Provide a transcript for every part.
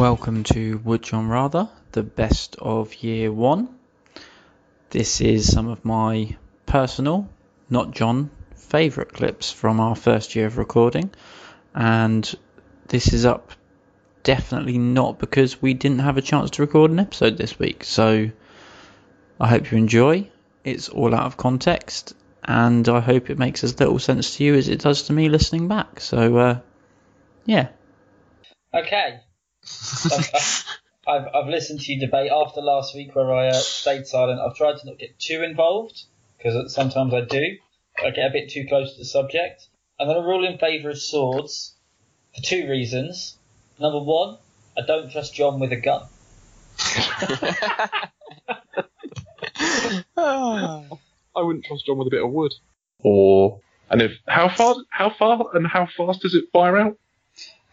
Welcome to Would John Rather, the best of year one. This is some of my personal, not John, favourite clips from our first year of recording, and this is up definitely not because we didn't have a chance to record an episode this week. So I hope you enjoy. It's all out of context, and I hope it makes as little sense to you as it does to me listening back. So, uh, yeah. Okay. I've, I've, I've listened to you debate after last week where I uh, stayed silent. I've tried to not get too involved because sometimes I do. I get a bit too close to the subject. I'm going to rule in favour of swords for two reasons. Number one, I don't trust John with a gun. I wouldn't trust John with a bit of wood. Or and if how far how far and how fast does it fire out?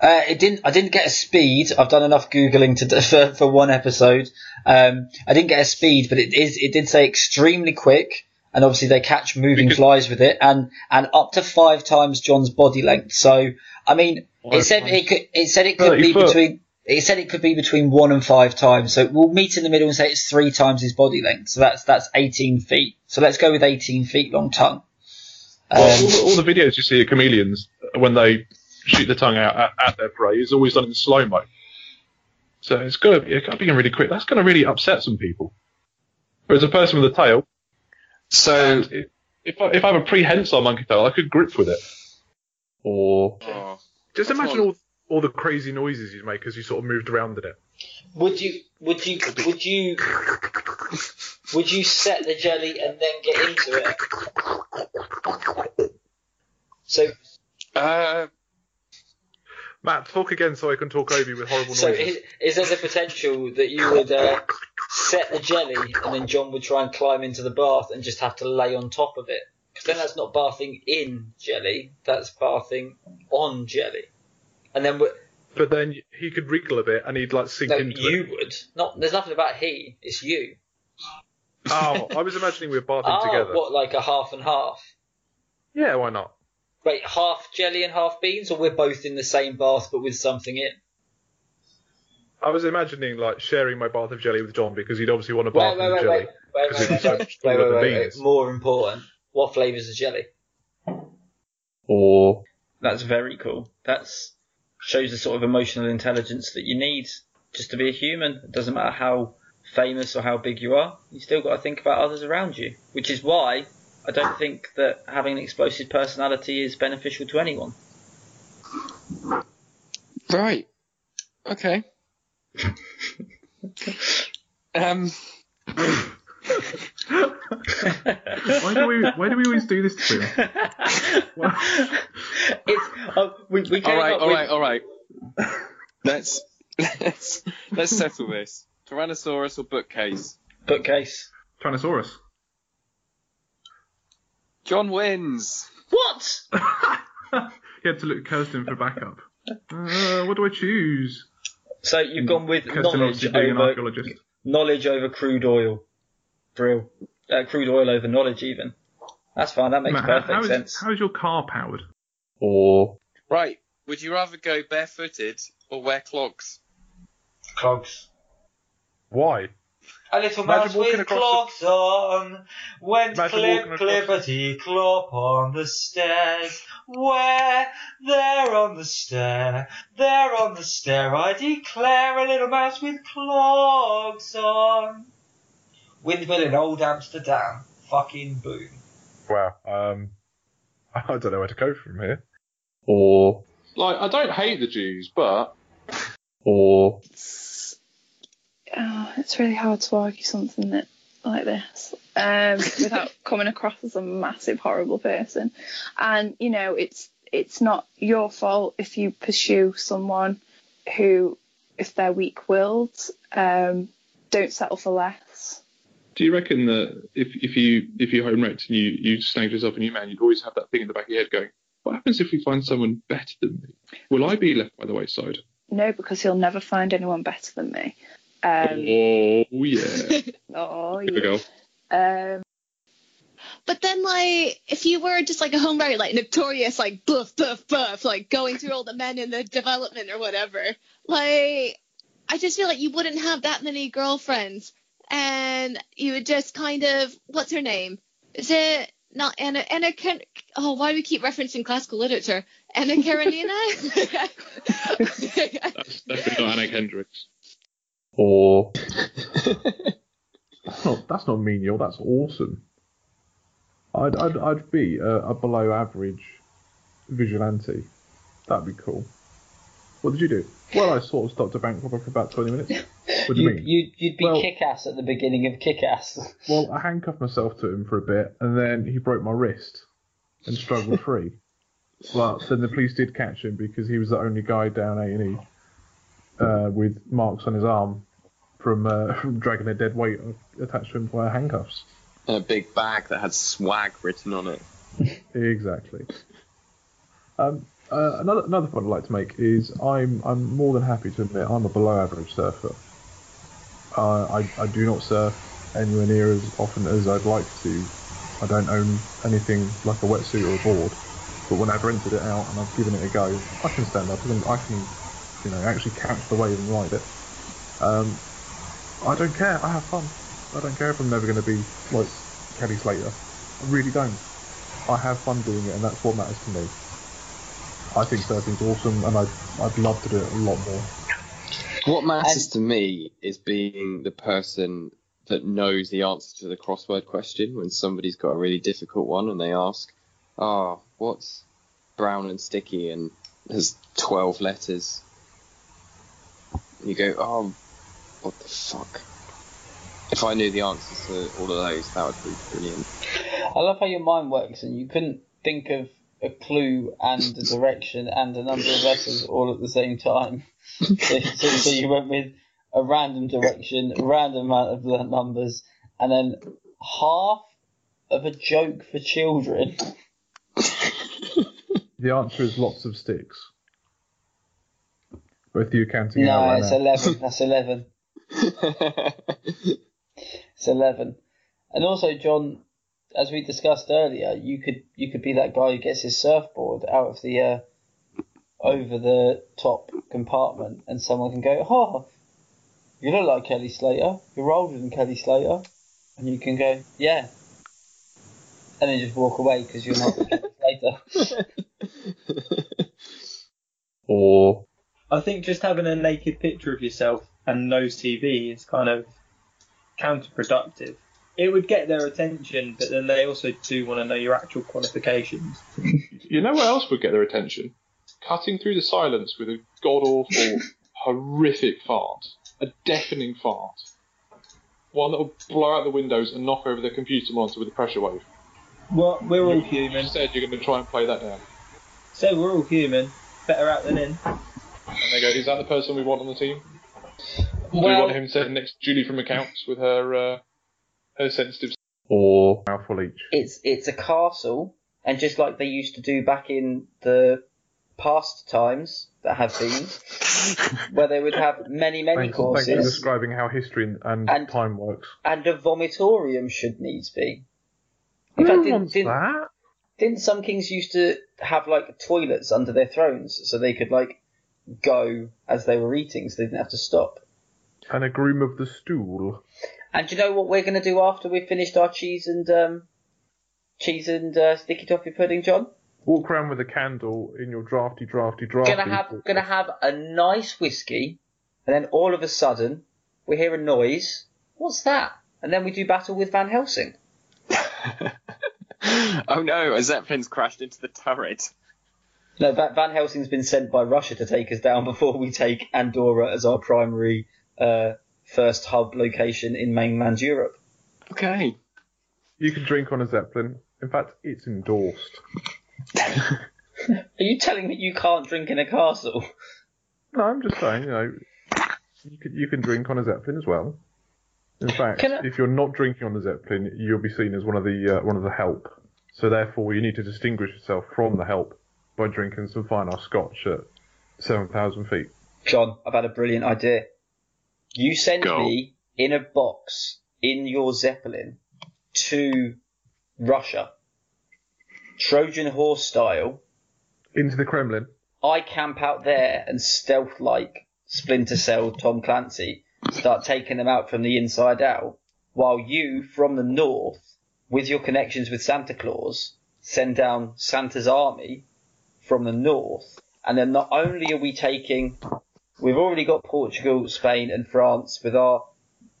Uh, it didn't. I didn't get a speed. I've done enough googling to for, for one episode. Um, I didn't get a speed, but it is. It did say extremely quick, and obviously they catch moving flies with it, and and up to five times John's body length. So I mean, it said it could. It said it could be foot. between. It said it could be between one and five times. So we'll meet in the middle and say it's three times his body length. So that's that's 18 feet. So let's go with 18 feet long tongue. Um, Well, all, the, all the videos you see of chameleons when they shoot the tongue out at, at their prey is always done in slow mo. So it's got to be, it's got to be really quick. That's going to really upset some people. Whereas a person with a tail, So, if, if, I, if I have a prehensile monkey tail, I could grip with it. Or oh, Just imagine all all the crazy noises you'd make as you sort of moved around in it. would you? Would you? Would you? Would you set the jelly and then get into it? So, uh, Matt, talk again so I can talk over you with horrible noise. so is, is there the potential that you would uh, set the jelly and then John would try and climb into the bath and just have to lay on top of it? Because then that's not bathing in jelly, that's bathing on jelly. And then we but then he could wriggle a bit and he'd like sink no, into you it. would. Not. There's nothing about he. It's you. Oh, I was imagining we were bathing Oh, together. what like a half and half? Yeah, why not? Wait, half jelly and half beans, or we're both in the same bath but with something in? I was imagining like sharing my bath of jelly with John because he'd obviously want a bath Wait, wait, of jelly. wait, wait, 'cause wait, it's wait, so wait, much wait, wait, wait, wait. More important, what flavours of jelly? or That's very cool. That's shows the sort of emotional intelligence that you need just to be a human. It doesn't matter how famous or how big you are, you still got to think about others around you. Which is why I don't think that having an explosive personality is beneficial to anyone. right. Okay. um, Why do we why do we always do this to him? it's, uh, we, we came all right, up all with- right, all right. Let's let's let's settle this. Tyrannosaurus or bookcase? bookcase. Tyrannosaurus. John wins. What? he had to look at Kirsten for backup. Uh, what do I choose? So you've gone with Kirsten knowledge obviously an over archaeologist. knowledge over crude oil. Brill. Uh, crude oil over knowledge, even. That's fine. That makes Matt, perfect how is- sense. how is your car powered? or Right. Would you rather go barefooted or wear clogs? Clogs. Why? A little Imagine mouse walking with across clogs on went Imagine clip walking across- clippity clop on the stairs. Where? There on the stair. There on the stair. I declare a little mouse with clogs on. Windmill in old Amsterdam. Fucking boom. Wow. Um, I don't know where to go from here. or Like, I don't hate the Jews, but or Oh, it's really hard to argue something that like this um, without coming across as a massive horrible person. And you know, it's it's not your fault if you pursue someone who, if they're weak-willed, um, don't settle for less. do you reckon that if if you if you home wrecked and you you snagged yourself a new man, you'd always have that thing in the back of your head going, what happens if we find someone better than me? Will I be left by the wayside? No, because you'll never find anyone better than me. Um, oh yeah, oh, Here we yeah. go. Um, But then, like, if you were just like a homewrecker, like notorious, like buff, buff, buff, like going through all the men in the development or whatever, like, I just feel like you wouldn't have that many girlfriends, and you would just kind of what's her name? Is it not Anna? Anna Ken? Oh, why do we keep referencing classical literature? Anna Karenina. That's definitely not Anna Kendricks. Or that's not that's not menial. That's awesome. I'd I'd, I'd be a, a below average vigilante. That'd be cool. What did you do? Well, I sort of stopped a bank robber for about 20 minutes. What do you You, mean? you'd, you'd be Well- kick-ass at the beginning of kick-ass. Well, I handcuffed myself to him for a bit, and then he broke my wrist and struggled free. But then the police did catch him because he was the only guy down A and E uh, with marks on his arm from uh, from dragging a dead weight attached to him via handcuffs. And a big bag that had swag written on it. Exactly. Um, uh, another another point I'd like to make is I'm I'm more than happy to admit I'm a below average surfer. Uh, I I do not surf anywhere near as often as I'd like to. I don't own anything like a wetsuit or a board, but when I've rented it out and I've given it a go, I can stand up and I can, you know, actually catch the wave and ride it. Um, I don't care. I have fun. I don't care if I'm never going to be like Kelly Slater. I really don't. I have fun doing it, and that's what matters to me. I think surfing's awesome, and I'd, I'd love to do it a lot more. What matters to me is being the person that knows the answer to the crossword question when somebody's got a really difficult one and they ask, "Ah, what's brown and sticky and has 12 letters?" And you go, "Oh, what the fuck?" If I knew the answers to all of those, that would be brilliant. I love how your mind works, and you couldn't think of a clue and a direction and a number of letters all at the same time. so, so, so you went with a random direction, a random amount of numbers, and then half of a joke for children. The answer is lots of sticks. Both of you counting it No, out right it's now. eleven. That's eleven. It's eleven. And also, John, as we discussed earlier, you could you could be that guy who gets his surfboard out of the uh, over the top compartment, and someone can go, "Oh, you look like Kelly Slater. You're older than Kelly Slater," and you can go, "Yeah," and then just walk away because you're not Kelly Slater. Or I think just having a naked picture of yourself and nose TV is kind of counterproductive. It would get their attention, but then they also do want to know your actual qualifications. You know what else would get their attention? Cutting through the silence with a god awful, horrific fart. A deafening fart. One that will blow out the windows and knock over the computer monitor with a pressure wave. Well, we're all You human. said you're going to try and play that down. So we're all human. Better out than in. And they go, is that the person we want on the team? Do we Well, want him sitting next to Julie from accounts with her uh, her sensitive or mouthful each. it's it's a castle, and just like they used to do back in the past times that have been, where they would have many many Thanks, thanks for describing how history and, and, And- time works. and a vomitorium should needs be. In Who fact, didn't, wants didn't, that? didn't some kings used to have like toilets under their thrones so they could like go as they were eating, so they didn't have to stop. And a groom of the stool. And do you know what we're going to do after we've finished our cheese and um, cheese and uh, sticky toffee pudding, John? Walk around with a candle in your drafty, drafty, drafty. gonna have gonna have a nice whiskey, and then all of a sudden we hear a noise. What's that? And then we do battle with Van Helsing. oh no, a Zeppelin's crashed into the turret. No, Van Helsing's been sent by Russia to take us down before we take Andorra as our primary uh, first hub location in mainland Europe. Okay. You can drink on a zeppelin. In fact, it's endorsed. Are you telling me you can't drink in a castle? No, I'm just saying, you know, you can, you can drink on a zeppelin as well. In fact, I- if you're not drinking on the zeppelin, you'll be seen as one of the uh, one of the help. So therefore, you need to distinguish yourself from the help by drinking some fine ass scotch at seven thousand feet. John, I've had a brilliant idea. You send Go. me in a box in your Zeppelin to Russia, Trojan horse style. Into the Kremlin. I camp out there and stealth like Splinter Cell, Tom Clancy, start taking them out from the inside out, while you from the north, with your connections with Santa Claus, send down Santa's army from the north, and then not only are we taking, we've already got Portugal, Spain, and France with our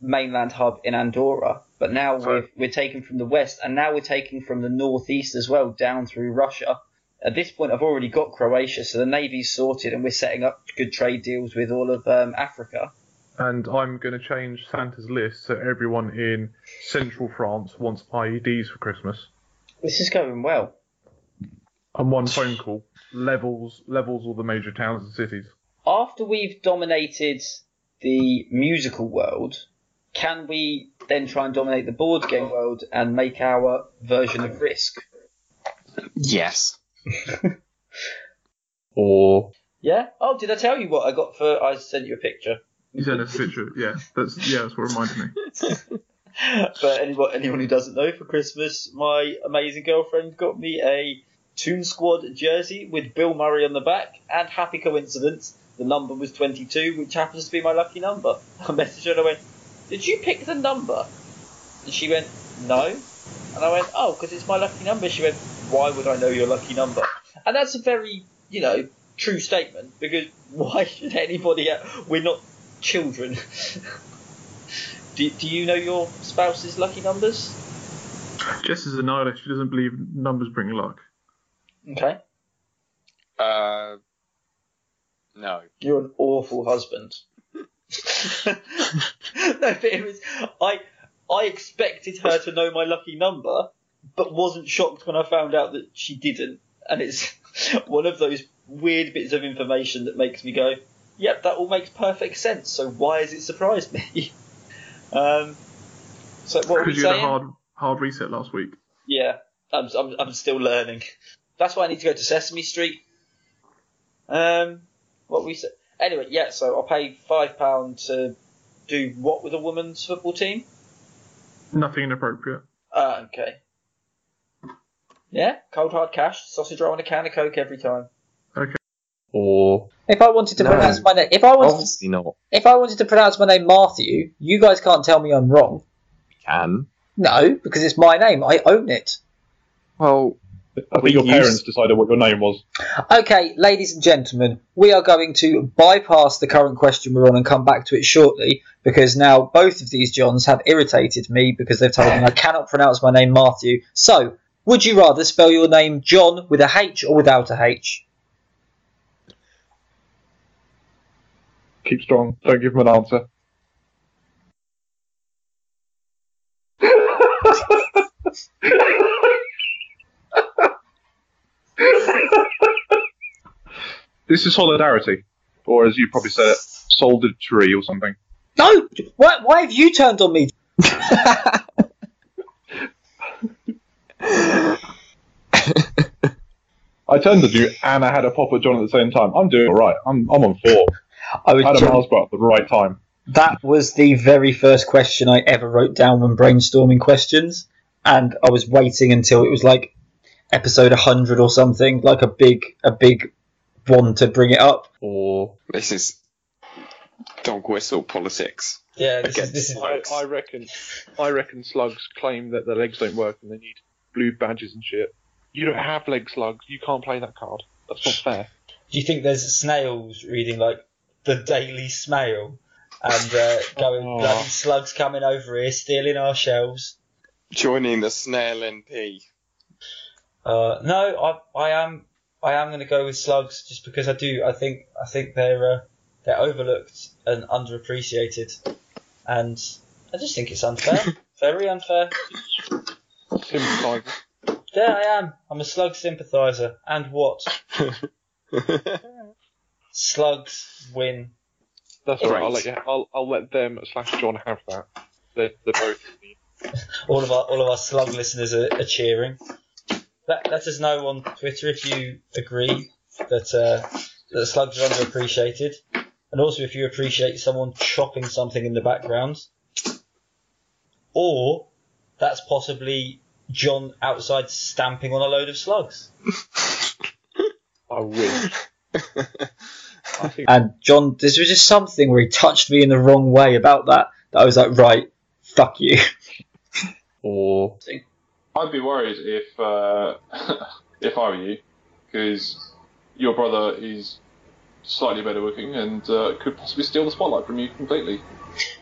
mainland hub in Andorra, but now we're, we're taking from the west, and now we're taking from the northeast as well, down through Russia. At this point, I've already got Croatia, so the navy's sorted, and we're setting up good trade deals with all of um, Africa. And I'm going to change Santa's list so everyone in central France wants IEDs for Christmas. This is going well. And one phone call levels levels all the major towns and cities. After we've dominated the musical world, can we then try and dominate the board game world and make our version of Risk? Yes. Or Yeah. Oh, did I tell you what I got for? I sent you a picture. you said a picture. Yeah, that's yeah, that's what reminded me. but anyone, anyone who doesn't know, for Christmas, my amazing girlfriend got me a Tune Squad jersey with Bill Murray on the back, and happy coincidence, the number was 22, which happens to be my lucky number. I messaged her and I went, Did you pick the number? And she went, No. And I went, Oh, because it's my lucky number. She went, Why would I know your lucky number? And that's a very, you know, true statement, because why should anybody, we're not children. do, do you know your spouse's lucky numbers? Jess is a nihilist. She doesn't believe numbers bring luck. Okay. Uh, no. You're an awful husband. no, but it was, I I expected her to know my lucky number, but wasn't shocked when I found out that she didn't. And it's one of those weird bits of information that makes me go, "Yep, that all makes perfect sense." So why has it surprised me? um, so what were we Because you had a hard hard reset last week. Yeah, I'm, I'm, I'm still learning. That's why I need to go to Sesame Street. Um, what we said. Anyway, yeah. So I'll pay five pound to do what with a women's football team? Nothing inappropriate. Uh, okay. Yeah, cold hard cash, sausage roll and a can of coke every time. Okay. Or If I wanted to No. pronounce my name, if I wanted, Obviously not. if I wanted to pronounce my name Matthew, you guys can't tell me I'm wrong. Can. No, because it's my name. I own it. Well, I think your use- parents decided what your name was. Okay, ladies and gentlemen, we are going to bypass the current question we're on and come back to it shortly because now both of these Johns have irritated me because they've told me I cannot pronounce my name Matthew. So, would you rather spell your name John with a H or without a H? Keep strong. Don't give them an answer. This is solidarity, or as you probably said it, or something. No! Why, why have you turned on me? I turned to you and I had a pop at John at the same time. I'm doing all right. I'm I'm on four. I was Adam gen- Hallsborough at the right time. That was the very first question I ever wrote down when brainstorming questions, and I was waiting until it was like episode 100 or something, like a big a big one to bring it up. Or this is dog whistle politics. Yeah, this is- this is- I, I reckon, I reckon slugs claim that their legs don't work and they need blue badges and shit. You don't have leg slugs. You can't play that card. That's not fair. Do you think there's snails reading like the Daily Smail and uh, going Oh. bloody slugs coming over here stealing our shelves? Joining the snail NP. Uh, no, I, I am I am going to go with slugs just because I do I think I think they're uh, they're overlooked and underappreciated, and I just think it's unfair, very unfair. Sympathise. There I am. I'm a slug sympathiser, and what? Slugs win. That's all right. I'll Right. let you. I'll, I'll let them slash John have that. They're, they're both. All of our all of our slug listeners are, are cheering. Let, let us know on Twitter if you agree that uh, that slugs are underappreciated, and also if you appreciate someone chopping something in the background, or that's possibly John outside stamping on a load of slugs. I wish. I think And John, this was just something where he touched me in the wrong way about that. That I was like, right, fuck you. Or I'd be worried if uh, if I were you, because your brother is slightly better looking and uh, could possibly steal the spotlight from you completely.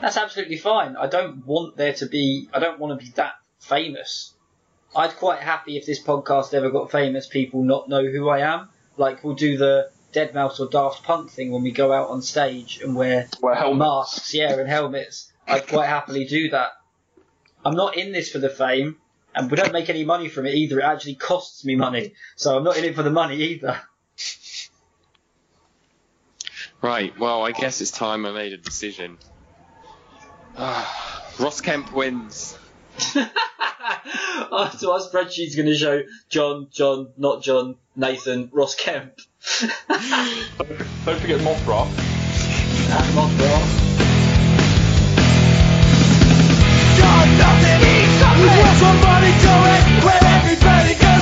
That's absolutely fine. I don't want there to be. I don't want to be that famous. I'd quite happy if this podcast ever got famous. People not know who I am. Like we'll do the Deadmau5 or Daft Punk thing when we go out on stage and wear Well, masks, yeah, and helmets. I'd quite happily do that. I'm not in this for the fame, and we don't make any money from it either. It actually costs me money, so I'm not in it for the money either. Right, well, I guess it's time I made a decision. Ah, Ross Kemp wins. so our spreadsheet's going to show John, John, not John, Nathan, Ross Kemp. don't forget Mothra. and Mothra. Will somebody do Where everybody go?